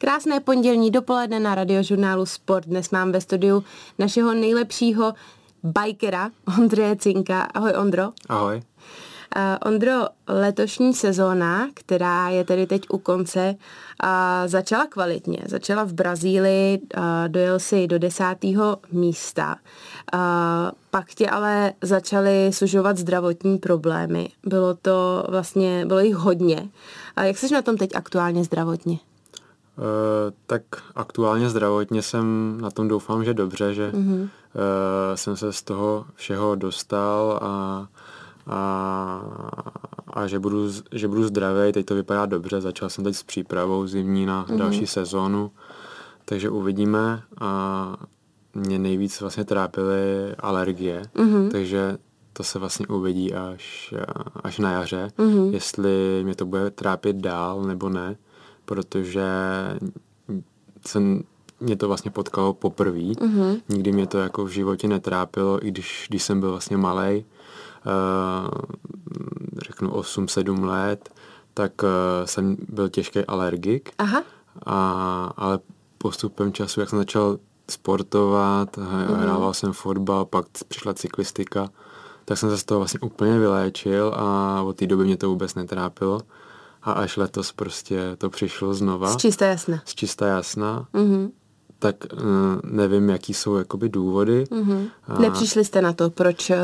Krásné pondělní dopoledne na radiožurnálu Sport. Dnes mám ve studiu našeho nejlepšího bikera Ondřeje Cinka. Ahoj Ondro. Ahoj. Uh, Ondro, letošní sezóna, která je tedy teď u konce, uh, začala kvalitně. Začala v Brazílii, uh, dojel si do desátého místa. Uh, pak tě ale začaly sužovat zdravotní problémy. Bylo to vlastně, bylo jich hodně. A jak jsi na tom teď aktuálně zdravotně? Uh, tak aktuálně zdravotně jsem na tom doufám, že dobře, že mm-hmm. jsem se z toho všeho dostal a, a, a že, budu, že budu zdravý. Teď to vypadá dobře, začal jsem teď s přípravou zimní na mm-hmm. další sezónu, takže uvidíme. A mě nejvíc vlastně trápily alergie, mm-hmm. takže to se vlastně uvidí až, až na jaře, mm-hmm. jestli mě to bude trápit dál nebo ne protože jsem, mě to vlastně potkalo poprvé. Mm-hmm. Nikdy mě to jako v životě netrápilo, i když, když jsem byl vlastně malý, uh, řeknu 8-7 let, tak uh, jsem byl těžký alergik. Aha. A, ale postupem času, jak jsem začal sportovat, mm-hmm. hrával jsem fotbal, pak přišla cyklistika, tak jsem se z toho vlastně úplně vyléčil a od té doby mě to vůbec netrápilo a až letos prostě to přišlo znova. Z čista jasna. Z čista jasna. Mm-hmm. Tak uh, nevím, jaký jsou jakoby důvody. Mm-hmm. A, Nepřišli jste na to, proč uh,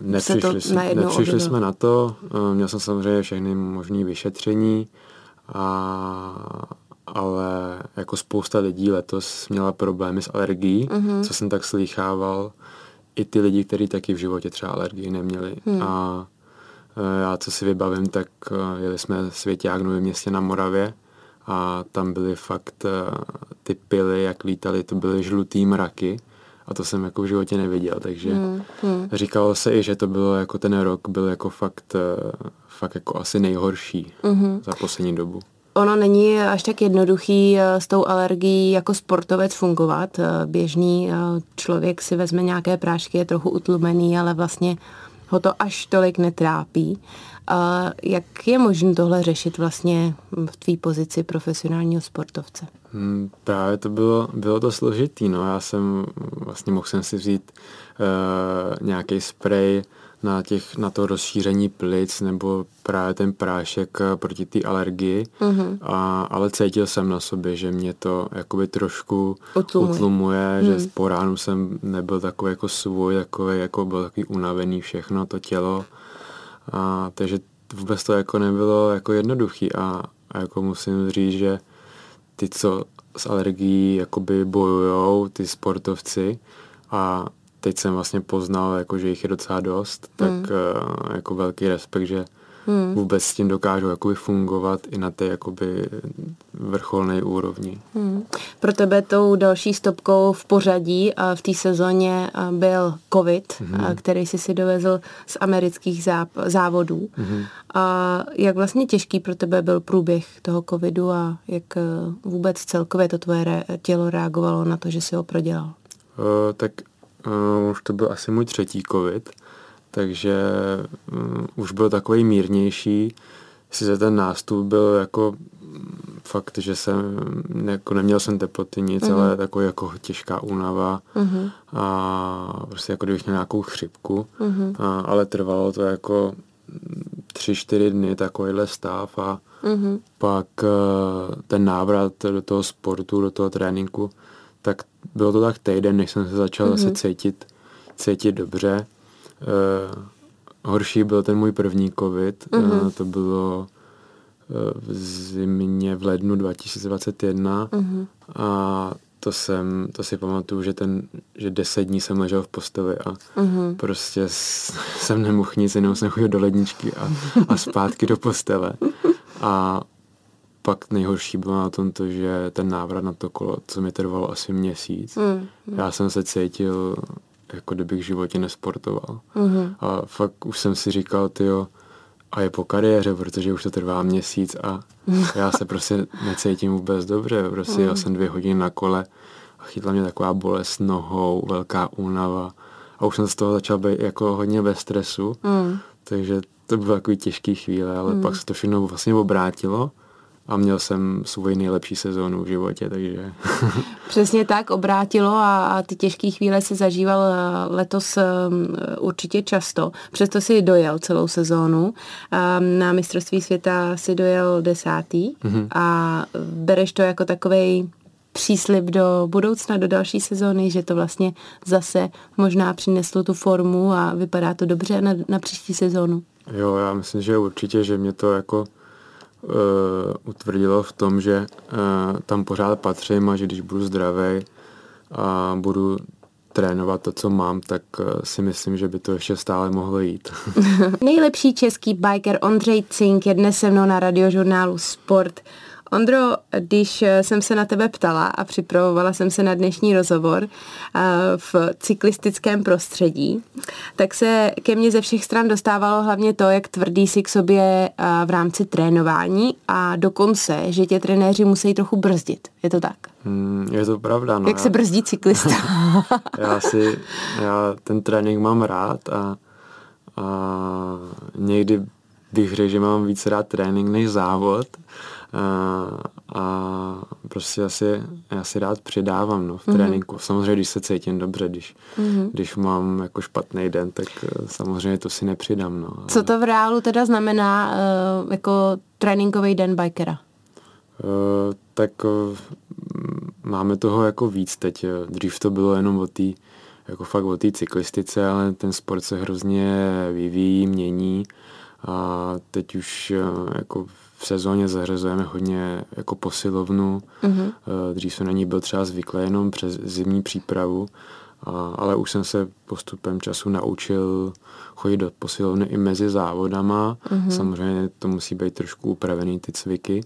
nepřišli, se to nepřišli jsme na to. Měl jsem samozřejmě všechny možné vyšetření, a, ale jako spousta lidí letos měla problémy s alergií, mm-hmm. co jsem tak slýchával. I ty lidi, kteří taky v životě třeba alergii neměli. Mm. A Eh, já co si vybavím, tak eh, jeli jsme Svěťák Novém městě na Moravě a tam byly fakt eh, ty pily, jak lítali, to byly žlutý mraky a to jsem jako v životě neviděl, takže hmm, hmm. říkalo se i, že to bylo jako ten rok byl jako fakt, fakt jako asi nejhorší hmm. za poslední dobu. Ono není až tak jednoduchý s tou alergií jako sportovec fungovat. Běžný člověk si vezme nějaké prášky, je trochu utlumený, ale vlastně ho to až tolik netrápí. A jak je možné tohle řešit vlastně v tvý pozici profesionálního sportovce? Hmm, právě to bylo, bylo to složitý. No. Já jsem vlastně mohl jsem si vzít uh, nějaký sprej na, těch, na to rozšíření plic nebo právě ten prášek eh, proti té alergii, mm-hmm. a, ale cítil jsem na sobě, že mě to jakoby trošku utlumuje, utlumuje mm. že po ránu jsem nebyl takový jako svůj, takový jako byl takový unavený všechno to tělo, a, takže vůbec to jako nebylo jako jednoduchý a, a jako musím říct, že ty, co s alergií jakoby bojujou, ty sportovci a teď jsem vlastně poznal, jako, že jich je docela dost, tak hmm. uh, jako velký respekt, že hmm. vůbec s tím dokážou jakoby fungovat i na té jakoby vrcholné úrovni. Hmm. Pro tebe tou další stopkou v pořadí a v té sezóně byl covid, hmm. který jsi si dovezl z amerických záp- závodů. Hmm. A jak vlastně těžký pro tebe byl průběh toho covidu a jak vůbec celkově to tvoje re- tělo reagovalo na to, že si ho prodělal? Uh, tak uh, už to byl asi můj třetí covid, takže um, už byl takový mírnější. Sice ten nástup byl jako mm, fakt, že jsem, jako neměl jsem teploty nic, mm-hmm. ale takový jako těžká únava mm-hmm. a prostě jako kdybych měl nějakou chřipku, mm-hmm. a, ale trvalo to jako tři, čtyři dny takovýhle stav a mm-hmm. pak uh, ten návrat do toho sportu, do toho tréninku, tak bylo to tak týden, než jsem se začal mm-hmm. zase mhm. cítit, cítit dobře. Uh, horší byl ten můj první covid, mm-hmm. uh, to bylo uh, v zimě v lednu 2021 mm-hmm. a to jsem, to si pamatuju, že ten, že deset dní jsem ležel v posteli a mm-hmm. prostě jsem nemohl nic, jenom jsem chodil do ledničky a, a zpátky do postele. A pak nejhorší bylo na tom to, že ten návrat na to kolo, co mi trvalo asi měsíc, mm. já jsem se cítil, jako kdybych v životě nesportoval. Mm. A fakt už jsem si říkal, tyjo, a je po kariéře, protože už to trvá měsíc a mm. já se prostě necítím vůbec dobře. Prostě mm. já jsem dvě hodiny na kole a chytla mě taková bolest nohou, velká únava a už jsem z toho začal být jako hodně ve stresu, mm. takže to bylo takový těžký chvíle, ale mm. pak se to všechno vlastně obrátilo a měl jsem svůj nejlepší sezónu v životě, takže... Přesně tak, obrátilo a, ty těžké chvíle si zažíval eh, letos um, určitě často. Přesto si dojel celou sezónu. Um, na mistrovství světa si dojel desátý mm-hmm. a bereš to jako takovej příslip do budoucna, do další sezóny, že to vlastně zase možná přineslo tu formu a vypadá to dobře na, na příští sezónu. Jo, já myslím, že určitě, že mě to jako uh, utvrdilo v tom, že uh, tam pořád patřím a že když budu zdravý a budu trénovat to, co mám, tak uh, si myslím, že by to ještě stále mohlo jít. Nejlepší český biker Ondřej Cink je dnes se mnou na radiožurnálu Sport. Ondro, když jsem se na tebe ptala a připravovala jsem se na dnešní rozhovor eh, v cyklistickém prostředí, tak se ke mně ze všech stran dostávalo hlavně to, jak tvrdý si k sobě eh, v rámci trénování a dokonce, že tě trenéři musí trochu brzdit. Je to tak? Hmm, je to pravda. No. Jak já, se brzdí cyklista? já si, já ten trénink mám rád a, a někdy bych řekl, že mám víc rád trénink než závod, a, a prostě asi, já si rád přidávám no, v mm-hmm. tréninku. Samozřejmě, když se cítím dobře, když, mm-hmm. když mám jako špatný den, tak eh, samozřejmě to si nepřidám. No. Co to v reálu teda znamená uh, jako tréninkový den bikera? Uh, tak uh, máme toho jako víc teď. Dřív to bylo jenom o té jako fakt o té cyklistice, ale ten sport se hrozně vyvíjí, mění a teď už jako v sezóně zařazujeme hodně jako posilovnu. Mm-hmm. Dřív jsem na ní byl třeba zvyklý jenom přes zimní přípravu, a, ale už jsem se postupem času naučil chodit do posilovny i mezi závodama. Mm-hmm. Samozřejmě to musí být trošku upravený ty cviky.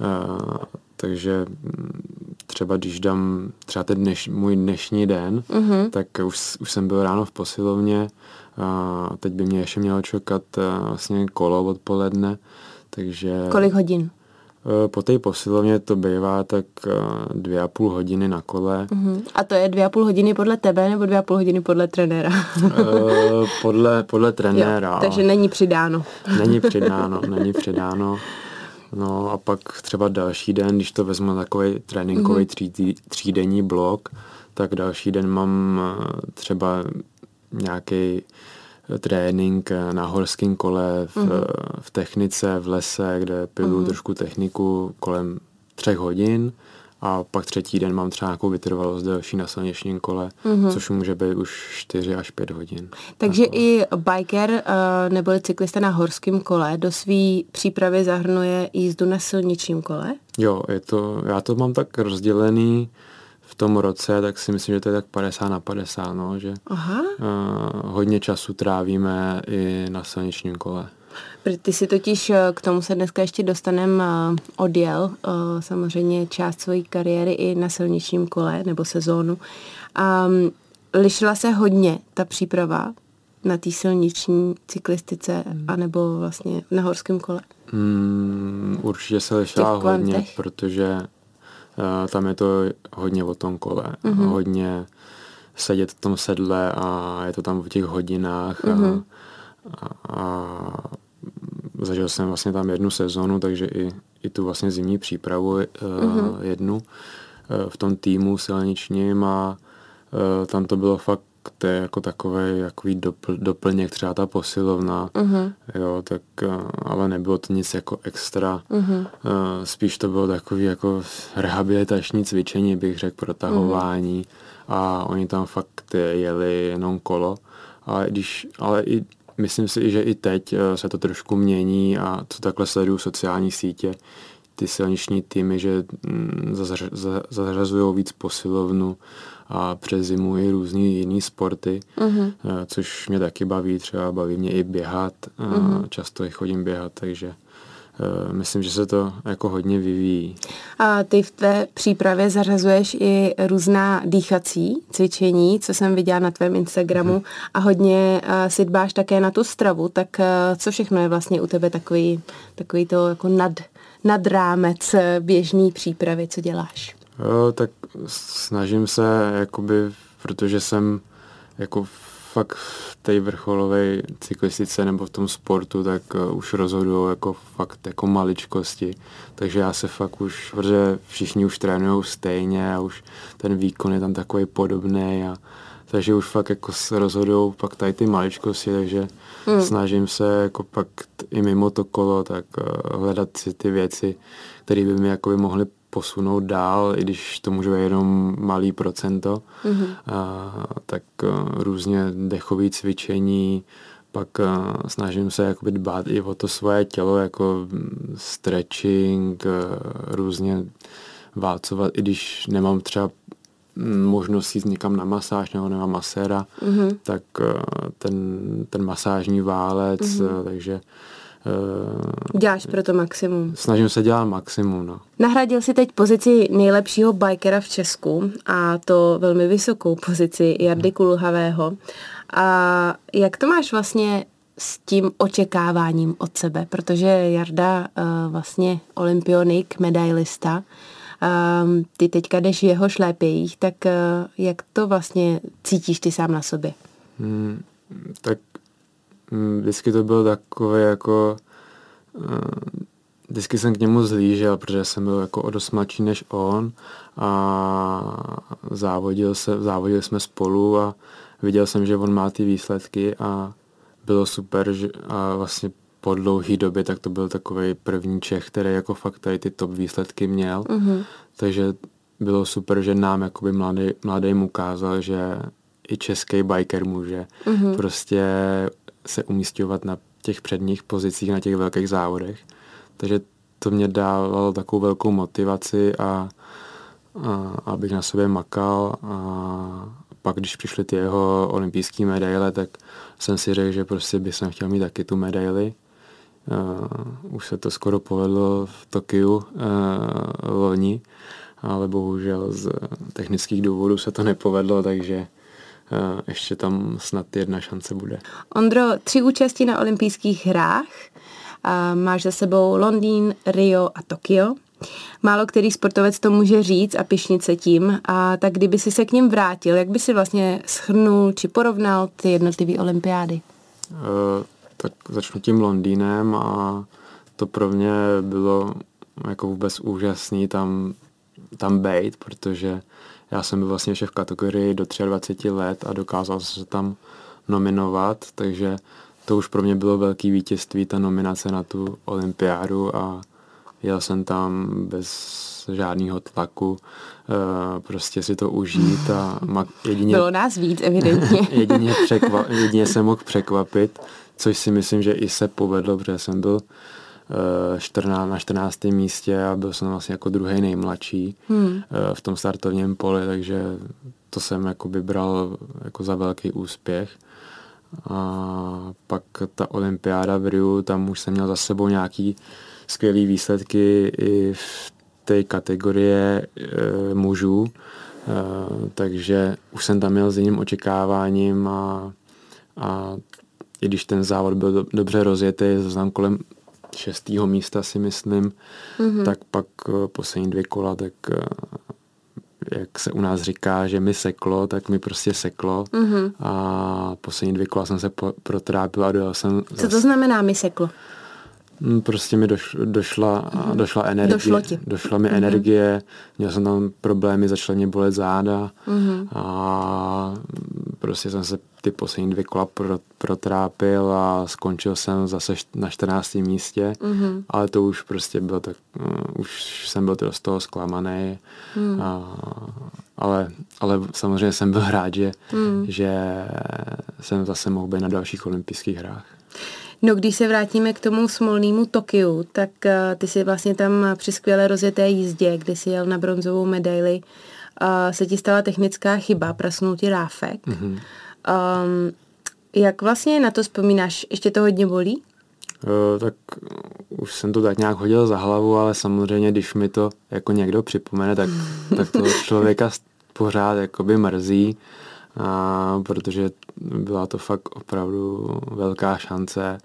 A, takže mm, třeba když dám třeba ten dneš, můj dnešní den, mm-hmm. tak už, už jsem byl ráno v posilovně a teď by mě ještě mělo čekat vlastně kolo odpoledne, takže... Kolik hodin? Eh, po té posilovně to bývá tak eh, dvě a půl hodiny na kole. Uh-huh. A to je dvě a půl hodiny podle tebe nebo dvě a půl hodiny podle trenéra? uh, podle, podle trenéra. Jo, takže není přidáno. Není přidáno, není přidáno. No a pak třeba další den, když to vezmu takový tréninkový uh-huh. tří, třídenní blok, tak další den mám třeba nějaký trénink na horském kole, v, mm-hmm. v technice, v lese, kde pilu mm-hmm. trošku techniku kolem třech hodin a pak třetí den mám třeba nějakou vytrvalost delší na silničním kole, mm-hmm. což může být už 4 až 5 hodin. Takže jako. i biker uh, neboli cyklista na horském kole do své přípravy zahrnuje jízdu na silničním kole? Jo, je to, já to mám tak rozdělený, v tom roce, tak si myslím, že to je tak 50 na 50, no, že Aha. Uh, hodně času trávíme i na silničním kole. Ty si totiž, eh, k tomu se dneska ještě dostanem, uh, odjel uh, samozřejmě část své kariéry i na silničním kole nebo sezónu. Um, lišila se hodně ta příprava na té silniční cyklistice hmm. anebo vlastně na horském kole? Hmm, určitě se lišila hodně, protože Eh, tam je to hodně o tom kole, mm-hmm. hodně sedět v tom sedle a je to tam v těch hodinách mm-hmm. a, a, a zažil jsem vlastně tam jednu sezonu, takže i, i tu vlastně zimní přípravu mm-hmm. jednu eh, v tom týmu silničním a tam to bylo fakt to je jako takový jakový dopl, doplněk, třeba ta posilovna, uh-huh. jo, tak, eh, ale nebylo to nic jako extra, uh-huh. spíš to bylo takový jako rehabilitační cvičení, bych řekl, protahování uh-huh. a oni tam fakt jeli jenom kolo, ale když, ale i myslím si, že i teď eh, se to trošku mění a co takhle sleduju sociální sítě, ty silniční týmy, že mm, zařazují víc posilovnu, a přes zimu i různý jiný sporty, uh-huh. což mě taky baví, třeba baví mě i běhat, uh-huh. často i chodím běhat, takže eh, myslím, že se to jako hodně vyvíjí. A ty v té přípravě zařazuješ i různá dýchací cvičení, co jsem viděla na tvém Instagramu uh-huh. a hodně si dbáš také na tu stravu, tak co všechno je vlastně u tebe takový, takový to jako nad, nad rámec běžný přípravy, co děláš? Tak snažím se, jakoby, protože jsem jako fakt v té vrcholové cyklistice nebo v tom sportu, tak uh, už rozhodují jako fakt jako maličkosti. Takže já se fakt už, protože všichni už trénují stejně a už ten výkon je tam takový podobný a takže už fakt jako se rozhodují pak tady ty maličkosti, takže hmm. snažím se jako pak i mimo to kolo tak uh, hledat si ty věci, které by mi jako by mohly posunout dál, i když to může být jenom malý procento, mm-hmm. a, tak a, různě dechové cvičení, pak a, snažím se jakoby dbát i o to svoje tělo, jako stretching, a, různě válcovat, i když nemám třeba možnost jít někam na masáž nebo nemám maséra, mm-hmm. tak ten, ten masážní válec, mm-hmm. takže Uh, Děláš pro to maximum. Snažím se dělat maximum, no. Nahradil si teď pozici nejlepšího bikera v Česku a to velmi vysokou pozici Jardy Kulhavého. A jak to máš vlastně s tím očekáváním od sebe? Protože Jarda uh, vlastně olympionik, medailista, um, ty teďka jdeš jeho šlépějích, tak uh, jak to vlastně cítíš ty sám na sobě? Hmm, tak vždycky to bylo takové jako eh, vždycky jsem k němu zlížel, protože jsem byl jako o dost mladší než on a závodil, se, závodili jsme spolu a viděl jsem, že on má ty výsledky a bylo super že, a vlastně po dlouhé době tak to byl takový první Čech, který jako fakt tady ty top výsledky měl. Mm-hmm. Takže bylo super, že nám jakoby mladý, mladým ukázal, že i český biker může mm-hmm. prostě se umístěvat na těch předních pozicích, na těch velkých závodech. Takže to mě dávalo takovou velkou motivaci a, a abych na sobě makal a pak, když přišly ty jeho olympijské medaile, tak jsem si řekl, že prostě bych jsem chtěl mít taky tu medaili. Uh, už se to skoro povedlo v Tokiu uh, loni, ale bohužel z technických důvodů se to nepovedlo, takže ještě tam snad jedna šance bude. Ondro, tři účasti na olympijských hrách. Máš za sebou Londýn, Rio a Tokio. Málo který sportovec to může říct a pišnit se tím. A tak kdyby si se k ním vrátil, jak by si vlastně schrnul či porovnal ty jednotlivé olympiády? Uh, tak začnu tím Londýnem a to pro mě bylo jako vůbec úžasný tam, tam být, protože já jsem byl vlastně ještě v kategorii do 23 let a dokázal jsem se tam nominovat, takže to už pro mě bylo velký vítězství, ta nominace na tu olympiádu a jel jsem tam bez žádného tlaku, uh, prostě si to užít a jedině... Bylo nás víc, evidentně. jedině, překva, jedině se mohl překvapit, což si myslím, že i se povedlo, protože jsem byl 14, eh, na 14. místě a byl jsem vlastně jako druhý nejmladší hmm. Eh, v tom startovním poli, takže to jsem jako bral jako za velký úspěch. A pak ta olympiáda v Riu, tam už jsem měl za sebou nějaký skvělý výsledky i v té kategorie e, mužů, e, takže už jsem tam měl s jiným očekáváním a, a i když ten závod byl do, dobře rozjetý, znám kolem šestého místa si myslím, mm-hmm. tak pak eh, poslední dvě kola, tak eh, jak se u nás říká, že mi seklo, tak mi prostě seklo mm-hmm. a poslední dvě kola jsem se po, protrápil a dojel jsem... Co zas... to znamená mi seklo? Hm, prostě mi doš, došla, mm-hmm. došla energie. Došlo ti. Došla mi mm-hmm. energie, měl jsem tam problémy, začaly mě bolet záda mm-hmm. a prostě jsem se ty poslední dvě kola pro, protrápil a skončil jsem zase na 14. místě, mm-hmm. ale to už prostě bylo tak, uh, už jsem byl z toho zklamaný, mm. a, ale, ale samozřejmě jsem byl rád, že, mm. že jsem zase mohl být na dalších olympijských hrách. No, když se vrátíme k tomu smolnému Tokiu, tak uh, ty si vlastně tam při skvěle rozjeté jízdě, kdy si jel na bronzovou medaili, uh, se ti stala technická chyba, prasnul ti ráfek. Mm-hmm. Um, jak vlastně na to vzpomínáš? Ještě to hodně bolí? Uh, tak už jsem to tak nějak hodil za hlavu, ale samozřejmě, když mi to jako někdo připomene, tak, tak to člověka pořád jakoby mrzí, a, protože byla to fakt opravdu velká šance.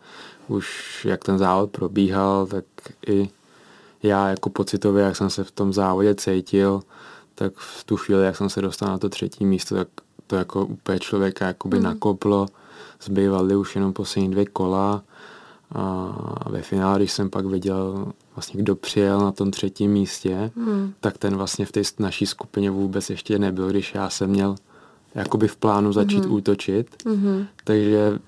Už jak ten závod probíhal, tak i já jako pocitově, jak jsem se v tom závodě cítil, tak v tu chvíli, jak jsem se dostal na to třetí místo, tak to jako úplně člověka jakoby mm. nakoplo. Zbývaly už jenom poslední dvě kola a ve finále, když jsem pak viděl vlastně kdo přijel na tom třetím místě, mm. tak ten vlastně v té naší skupině vůbec ještě nebyl, když já jsem měl jakoby v plánu začít mm. útočit. Mm. Takže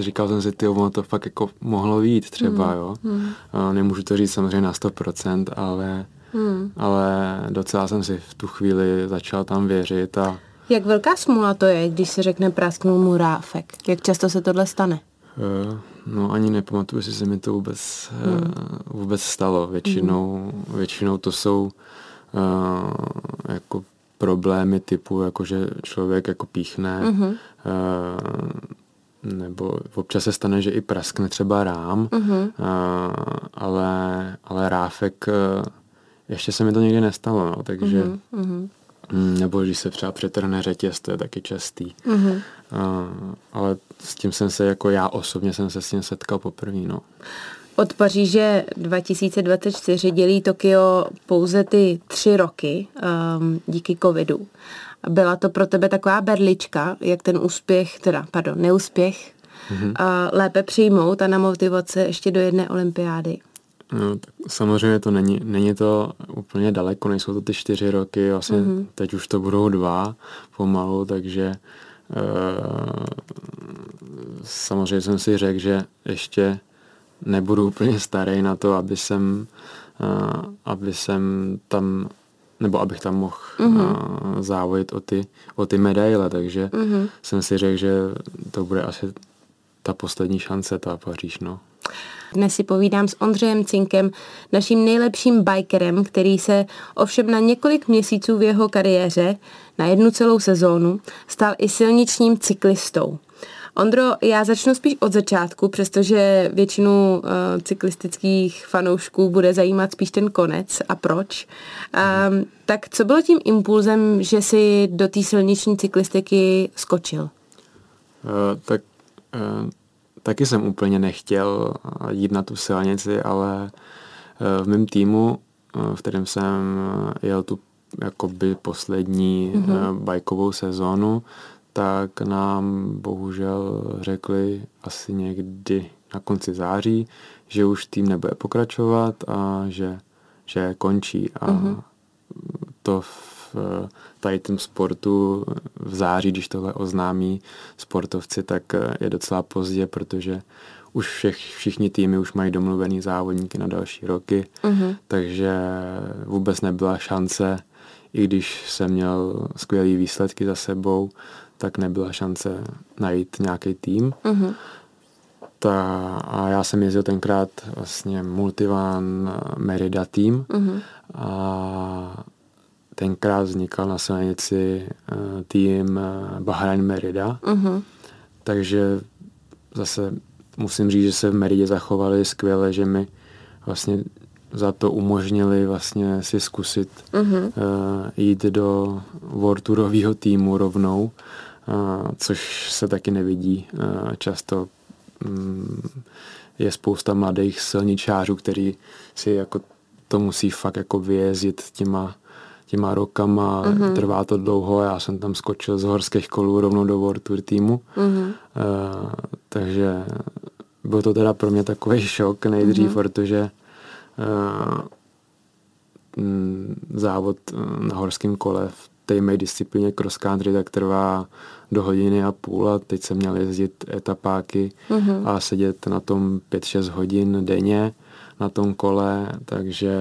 říkal jsem si, ty ono to fakt jako mohlo vít třeba, mm. jo. Mm. Nemůžu to říct samozřejmě na 100%, ale, mm. ale docela jsem si v tu chvíli začal tam věřit a jak velká smůla to je, když se řekne prasknul mu ráfek? Jak často se tohle stane? Uh, no ani nepamatuju, jestli se mi to vůbec, hmm. vůbec stalo. Většinou, hmm. většinou to jsou uh, jako problémy typu, jako že člověk jako píchne, hmm. uh, nebo občas se stane, že i praskne třeba rám, hmm. uh, ale, ale ráfek uh, ještě se mi to nikdy nestalo, no, takže. Mm, nebo když se třeba přetrhne řetěz, to je taky častý. Mm-hmm. Uh, ale s tím jsem se, jako já osobně jsem se s tím setkal poprvé, no. Od Paříže 2024 dělí Tokio pouze ty tři roky um, díky covidu. Byla to pro tebe taková berlička, jak ten úspěch, teda, pardon, neúspěch, mm-hmm. uh, lépe přijmout a na motivace ještě do jedné olympiády? No, tak samozřejmě to není, není to úplně daleko, nejsou to ty čtyři roky, vlastně mm-hmm. teď už to budou dva pomalu, takže e, samozřejmě jsem si řekl, že ještě nebudu úplně starý na to, aby jsem, e, aby jsem tam nebo abych tam mohl mm-hmm. závodit o ty, o ty medaile, takže mm-hmm. jsem si řekl, že to bude asi ta poslední šance, ta Paříž, no. Dnes si povídám s Ondřejem Cinkem, naším nejlepším bikerem, který se ovšem na několik měsíců v jeho kariéře, na jednu celou sezónu, stal i silničním cyklistou. Ondro, já začnu spíš od začátku, přestože většinu uh, cyklistických fanoušků bude zajímat spíš ten konec a proč. Um, tak co bylo tím impulzem, že si do té silniční cyklistiky skočil? Uh, tak uh taky jsem úplně nechtěl jít na tu silnici, ale v mém týmu, v kterém jsem jel tu jakoby poslední mm-hmm. bajkovou sezónu, tak nám bohužel řekli asi někdy na konci září, že už tým nebude pokračovat a že, že končí. A mm-hmm. to v tady tom sportu v září, když tohle oznámí sportovci, tak je docela pozdě, protože už všech, všichni týmy už mají domluvený závodníky na další roky, uh-huh. takže vůbec nebyla šance, i když jsem měl skvělé výsledky za sebou, tak nebyla šance najít nějaký tým. Uh-huh. Ta, a já jsem jezdil tenkrát vlastně Multivan Merida tým uh-huh. a tenkrát vznikal na silnici uh, tým uh, Bahrain Merida, uh-huh. takže zase musím říct, že se v Meridě zachovali skvěle, že mi vlastně za to umožnili vlastně si zkusit uh-huh. uh, jít do World Tourového týmu rovnou, což se taky nevidí často. Um, je spousta mladých silničářů, kteří si jako to musí fakt jako vyjezdit těma těma rokama, mm-hmm. trvá to dlouho, já jsem tam skočil z horských kolů rovnou do World Tour týmu, mm-hmm. uh, takže byl to teda pro mě takový šok nejdřív, mm-hmm. protože uh, závod na horském kole v té mé disciplíně cross country tak trvá do hodiny a půl a teď jsem měl jezdit etapáky mm-hmm. a sedět na tom 5-6 hodin denně na tom kole, takže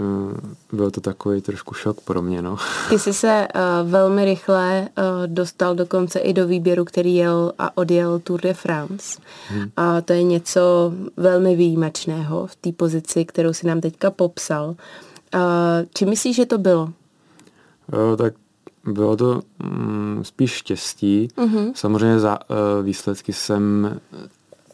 Mm, byl to takový trošku šok pro mě. No. Ty jsi se uh, velmi rychle uh, dostal dokonce i do výběru, který jel a odjel Tour de France. Hmm. A to je něco velmi výjimečného v té pozici, kterou si nám teďka popsal. Uh, či myslíš, že to bylo? Uh, tak bylo to um, spíš štěstí. Uh-huh. Samozřejmě za, uh, výsledky jsem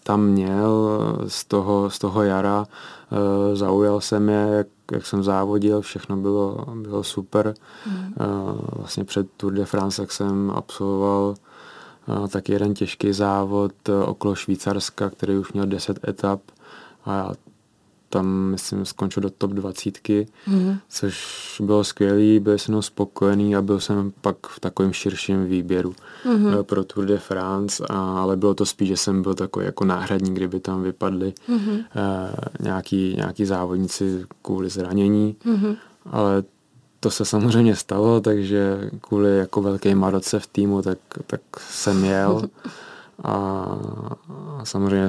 tam měl z toho, z toho jara. Uh, zaujal jsem je, jak jak jsem závodil, všechno bylo, bylo super. Mm. Vlastně před Tour de France jak jsem absolvoval taky jeden těžký závod okolo Švýcarska, který už měl 10 etap a tam, myslím, skončil do top 20, mm-hmm. což bylo skvělé, byl jsem spokojený a byl jsem pak v takovém širším výběru mm-hmm. pro Tour de France, a, ale bylo to spíš, že jsem byl takový jako náhradník, kdyby tam vypadli mm-hmm. uh, nějaký, nějaký závodníci kvůli zranění, mm-hmm. ale to se samozřejmě stalo, takže kvůli jako velké maroce v týmu, tak, tak jsem jel. A, samozřejmě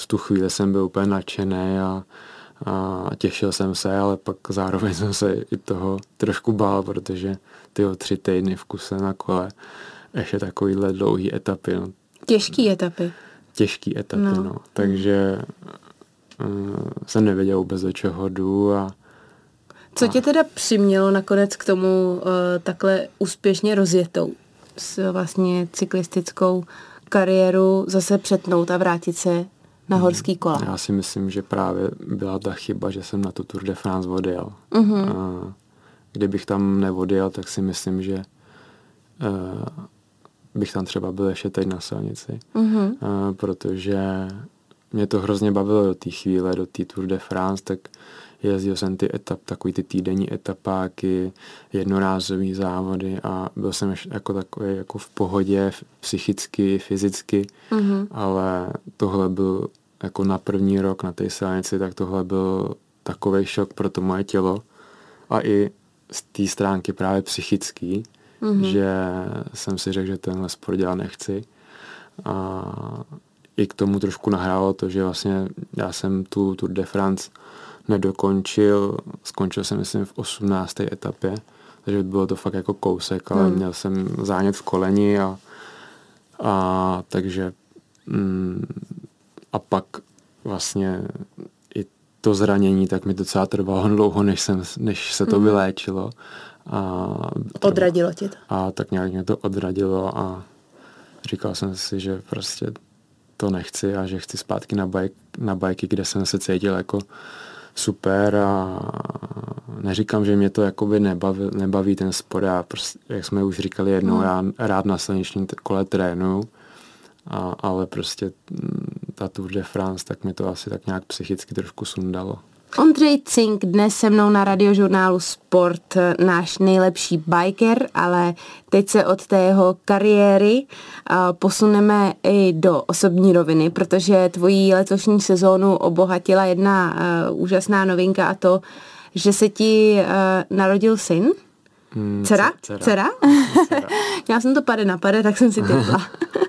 v tu chvíli jsem byl úplně nadšený a, a těšil jsem se, ale pak zároveň jsem se i toho trošku bál, protože ty tři týdny v kuse na kole, ještě takovýhle dlouhý etapy. No. Těžký etapy. Těžký etapy, no. no. Takže uh, jsem nevěděl vůbec, do čeho jdu a co tě teda přimělo nakonec k tomu uh, takhle úspěšně rozjetou s vlastně cyklistickou kariéru zase přetnout a vrátit se na horský kola? Já si myslím, že právě byla ta chyba, že jsem na tu Tour de France odjel. Uh-huh. A kdybych tam nevodjel, tak si myslím, že uh, bych tam třeba byl ještě teď na silnici. Uh-huh. Uh, protože mě to hrozně bavilo do té chvíle, do té Tour de France, tak jezdil jsem ty etap, takový ty týdenní etapáky, jednorázový závody a byl jsem jako takový jako v pohodě psychicky, fyzicky, mm-hmm. ale tohle byl jako na první rok na té silnici, tak tohle byl takový šok pro to moje tělo a i z té stránky právě psychický, mm-hmm. že jsem si řekl, že tenhle sport dělat nechci. A i k tomu trošku nahrálo to, že vlastně já jsem tu Tour de France nedokončil, skončil jsem myslím v 18. etapě, takže bylo to fakt jako kousek, ale hmm. měl jsem zánět v koleni a, a takže mm, a pak vlastně i to zranění, tak mi docela trvalo dlouho, než, jsem, než se to hmm. vyléčilo. A odradilo tě to? A tak nějak mě to odradilo a říkal jsem si, že prostě to nechci a že chci zpátky na, bajk, na bajky, kde jsem se cítil jako super a neříkám, že mě to jakoby nebaví, nebaví ten sport. Já prostě, jak jsme už říkali jednou, mm. já rád na silničním kole trénu, a, ale prostě ta Tour de France, tak mi to asi tak nějak psychicky trošku sundalo. Ondřej Cink dnes se mnou na radiožurnálu Sport, náš nejlepší biker, ale teď se od té jeho kariéry posuneme i do osobní roviny, protože tvojí letošní sezónu obohatila jedna úžasná novinka a to, že se ti narodil syn. Hmm, dcera? Dcera? Dcera? dcera. Já jsem to pade na pade, tak jsem si typla.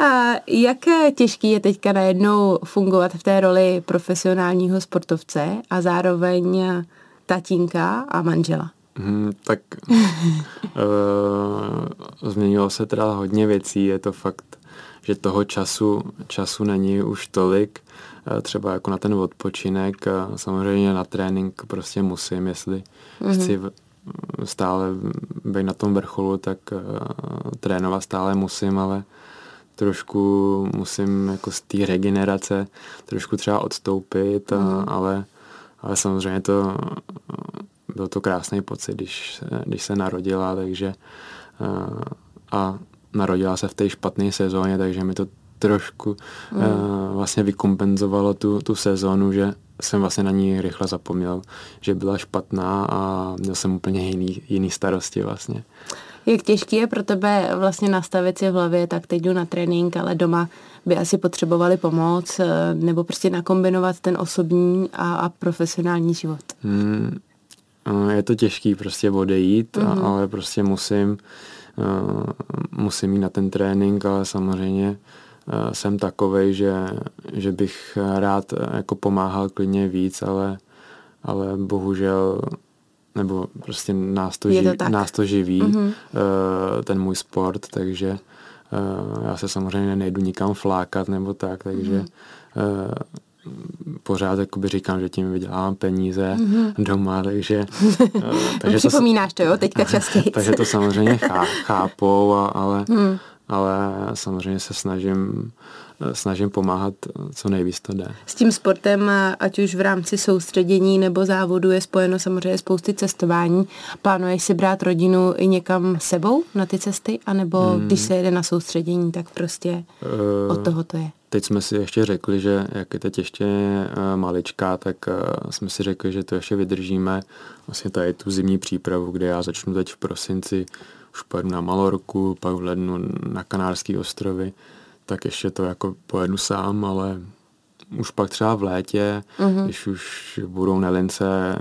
A jak těžký je teďka najednou fungovat v té roli profesionálního sportovce a zároveň tatínka a manžela? Hmm, tak uh, změnilo se teda hodně věcí, je to fakt, že toho času, času není už tolik, uh, třeba jako na ten odpočinek, uh, samozřejmě na trénink prostě musím, jestli mm-hmm. chci stále být na tom vrcholu, tak uh, trénovat stále musím, ale trošku musím jako z té regenerace trošku třeba odstoupit, mm. a, ale, ale samozřejmě to byl to krásný pocit, když, když se narodila, takže a narodila se v té špatné sezóně, takže mi to trošku mm. vlastně vykompenzovalo tu, tu sezónu, že jsem vlastně na ní rychle zapomněl, že byla špatná a měl jsem úplně jiný, jiný starosti vlastně jak těžký je pro tebe vlastně nastavit si v hlavě, tak teď jdu na trénink, ale doma by asi potřebovali pomoc, eh, nebo prostě nakombinovat ten osobní a, a profesionální život? Hmm, je to těžký prostě odejít, mm-hmm. ale prostě musím, uh, musím jít na ten trénink, ale samozřejmě uh, jsem takovej, že, že bych rád jako pomáhal klidně víc, ale, ale bohužel nebo prostě nás to, živí, to nás to živí, mm-hmm. ten můj sport, takže uh, já se samozřejmě nejdu nikam flákat nebo tak, takže mm-hmm. pořád jakoby říkám, že tím vydělávám peníze mm-hmm. doma, takže... Uh, takže Připomínáš to, jo, teďka častěji. takže to samozřejmě chá, chápou, a, ale, mm. ale samozřejmě se snažím snažím pomáhat, co nejvíc to jde. S tím sportem, ať už v rámci soustředění nebo závodu, je spojeno samozřejmě spousty cestování. Plánuješ si brát rodinu i někam sebou na ty cesty, anebo hmm. když se jede na soustředění, tak prostě uh, od toho to je? Teď jsme si ještě řekli, že jak je teď ještě uh, maličká, tak uh, jsme si řekli, že to ještě vydržíme. Vlastně tady tu zimní přípravu, kde já začnu teď v prosinci, už pojedu na Malorku, pak v lednu na Kanárské ostrovy tak ještě to jako pojedu sám, ale už pak třeba v létě, uh-huh. když už budou nelince,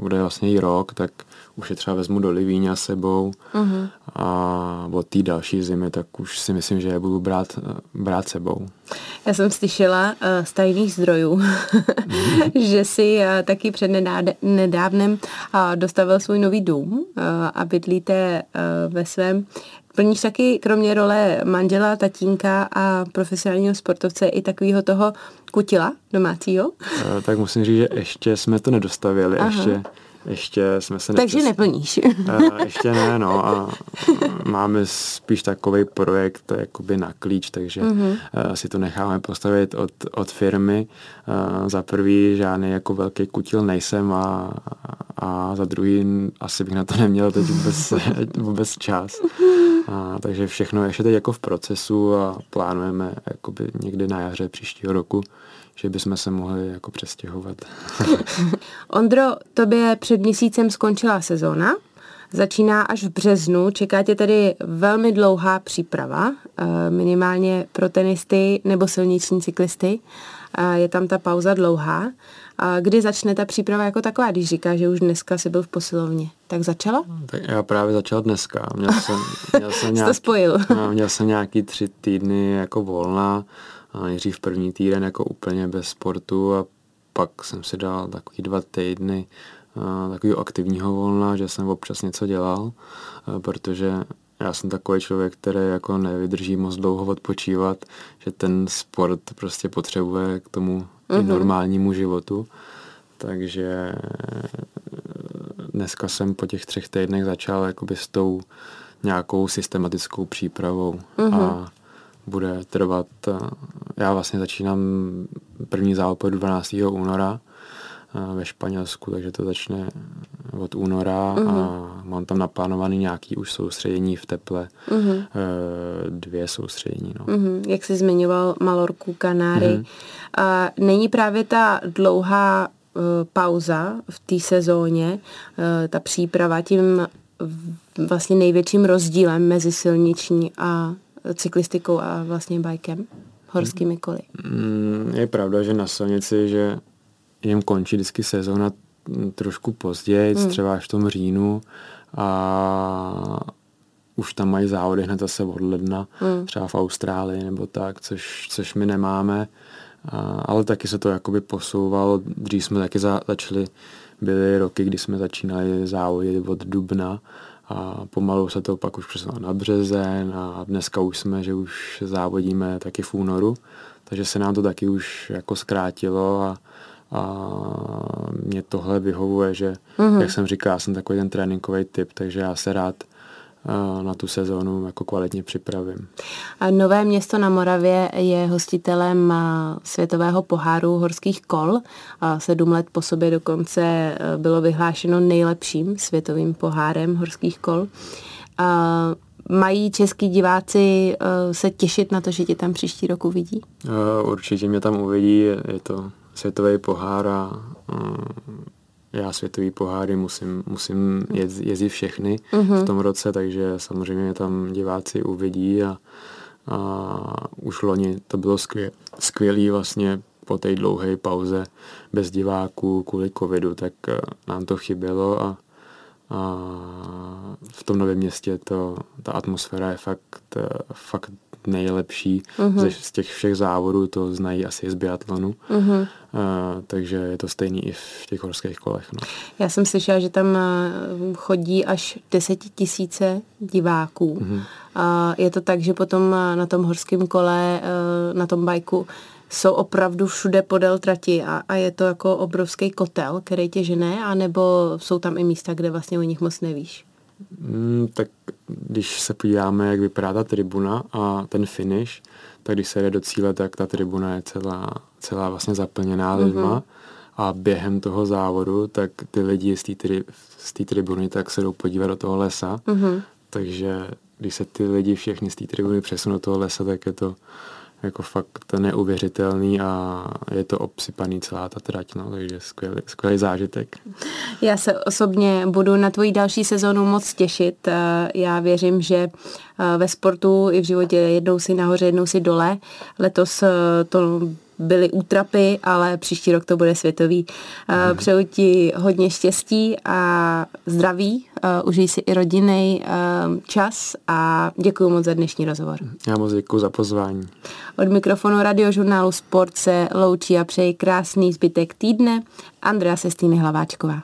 bude vlastně i rok, tak už je třeba vezmu do Livíňa sebou uh-huh. a od té další zimy, tak už si myslím, že je budu brát, brát sebou. Já jsem slyšela uh, z tajných zdrojů, uh-huh. že si uh, taky před nedávnem uh, dostavil svůj nový dům uh, a bydlíte uh, ve svém Plníš taky kromě role manžela, tatínka a profesionálního sportovce i takového toho kutila domácího? Uh, tak musím říct, že ještě jsme to nedostavili, Aha. ještě ještě jsme se Takže nepřes... neplníš. uh, ještě ne, no a máme spíš takový projekt jakoby na klíč, takže uh, si to necháme postavit od, od firmy. Za prvý žádný jako velký kutil nejsem a, a za druhý asi bych na to neměl teď vůbec, vůbec čas. A, takže všechno ještě teď jako v procesu a plánujeme jakoby někdy na jaře příštího roku že bychom se mohli jako přestěhovat. Ondro, tobě před měsícem skončila sezóna, začíná až v březnu, čeká tě tedy velmi dlouhá příprava, eh, minimálně pro tenisty nebo silniční cyklisty. Eh, je tam ta pauza dlouhá. A kdy začne ta příprava jako taková, když říká, že už dneska jsi byl v posilovně? Tak začala? Tak já právě začal dneska. Měl jsem, měl jsem nějak, to spojil. No, měl jsem nějaký tři týdny jako volna nejdřív první týden jako úplně bez sportu a pak jsem si dal takový dva týdny takového aktivního volna, že jsem občas něco dělal, protože já jsem takový člověk, který jako nevydrží moc dlouho odpočívat, že ten sport prostě potřebuje k tomu mm-hmm. normálnímu životu. Takže dneska jsem po těch třech týdnech začal jakoby s tou nějakou systematickou přípravou mm-hmm. a bude trvat, eh, já vlastně začínám první závod 12. února eh, ve Španělsku, takže to začne od února uh-huh. a mhm. mám tam naplánovaný nějaký už soustředění v teple, uh-huh. dvě soustředění. No. Uh-huh. Jak jsi zmiňoval Malorku, Kanáry, uh-huh. a není právě ta dlouhá uh, pauza v té sezóně, uh, ta příprava tím vlastně největším rozdílem mezi silniční a cyklistikou a vlastně bajkem, horskými koly. Mm, je pravda, že na silnici, že jim končí vždycky sezóna trošku později, hmm. třeba až v tom říjnu a už tam mají závody hned zase od ledna, hmm. třeba v Austrálii nebo tak, což, což my nemáme. A, ale taky se to jakoby posouvalo. Dřív jsme taky za, začali, byly roky, kdy jsme začínali závody od dubna a pomalu se to pak už přesunulo na březen a dneska už jsme, že už závodíme taky v únoru, takže se nám to taky už jako zkrátilo a, a mě tohle vyhovuje, že mm-hmm. jak jsem říkal, já jsem takový ten tréninkový typ, takže já se rád na tu sezónu jako kvalitně připravím. A Nové město na Moravě je hostitelem světového poháru horských kol. A sedm let po sobě dokonce e, bylo vyhlášeno nejlepším světovým pohárem horských kol. A mají český diváci se těšit na to, že tě tam příští rok uvidí? Určitě mě tam uvidí, je to světový pohár a já světový poháry musím, musím jez, jezdit všechny uh-huh. v mhm. tom roce, takže samozřejmě tam diváci uvidí a, a už loni to bylo skvěl, skvělý vlastně po té dlouhé pauze bez diváků kvůli covidu, tak eh, nám to chybělo a v tom novém městě to, ta atmosféra je fakt, eh, fakt nejlepší uh-huh. ze, z těch všech závodů, to znají asi z biatlonu, uh-huh. uh, takže je to stejný i v těch horských kolech. No. Já jsem slyšela, že tam chodí až desetitisíce diváků. Uh-huh. Uh, je to tak, že potom na tom horském kole, uh, na tom bajku jsou opravdu všude podél trati a, a je to jako obrovský kotel, který tě žene, anebo jsou tam i místa, kde vlastně o nich moc nevíš? Mm, tak když se podíváme, jak vypadá ta tribuna a ten finish, tak když se jde do cíle, tak ta tribuna je celá, celá vlastně zaplněná mm-hmm. lidma a během toho závodu, tak ty lidi z té tri, tribuny tak se jdou podívat do toho lesa, mm-hmm. takže když se ty lidi všechny z té tribuny přesunou do toho lesa, tak je to jako fakt neuvěřitelný a je to obsypaný celá ta trať, no, takže skvělý, skvělý zážitek. Já se osobně budu na tvoji další sezónu moc těšit. Eh, já věřím, že eh, ve sportu i v životě jednou si nahoře, jednou si dole. Letos eh, to byly útrapy, ale příští rok to bude světový. Mm. Přeju ti hodně štěstí a zdraví, užij si i rodinný čas a děkuji moc za dnešní rozhovor. Já moc děkuji za pozvání. Od mikrofonu radiožurnálu Sport se loučí a přeji krásný zbytek týdne Andrea Sestýny Hlaváčková.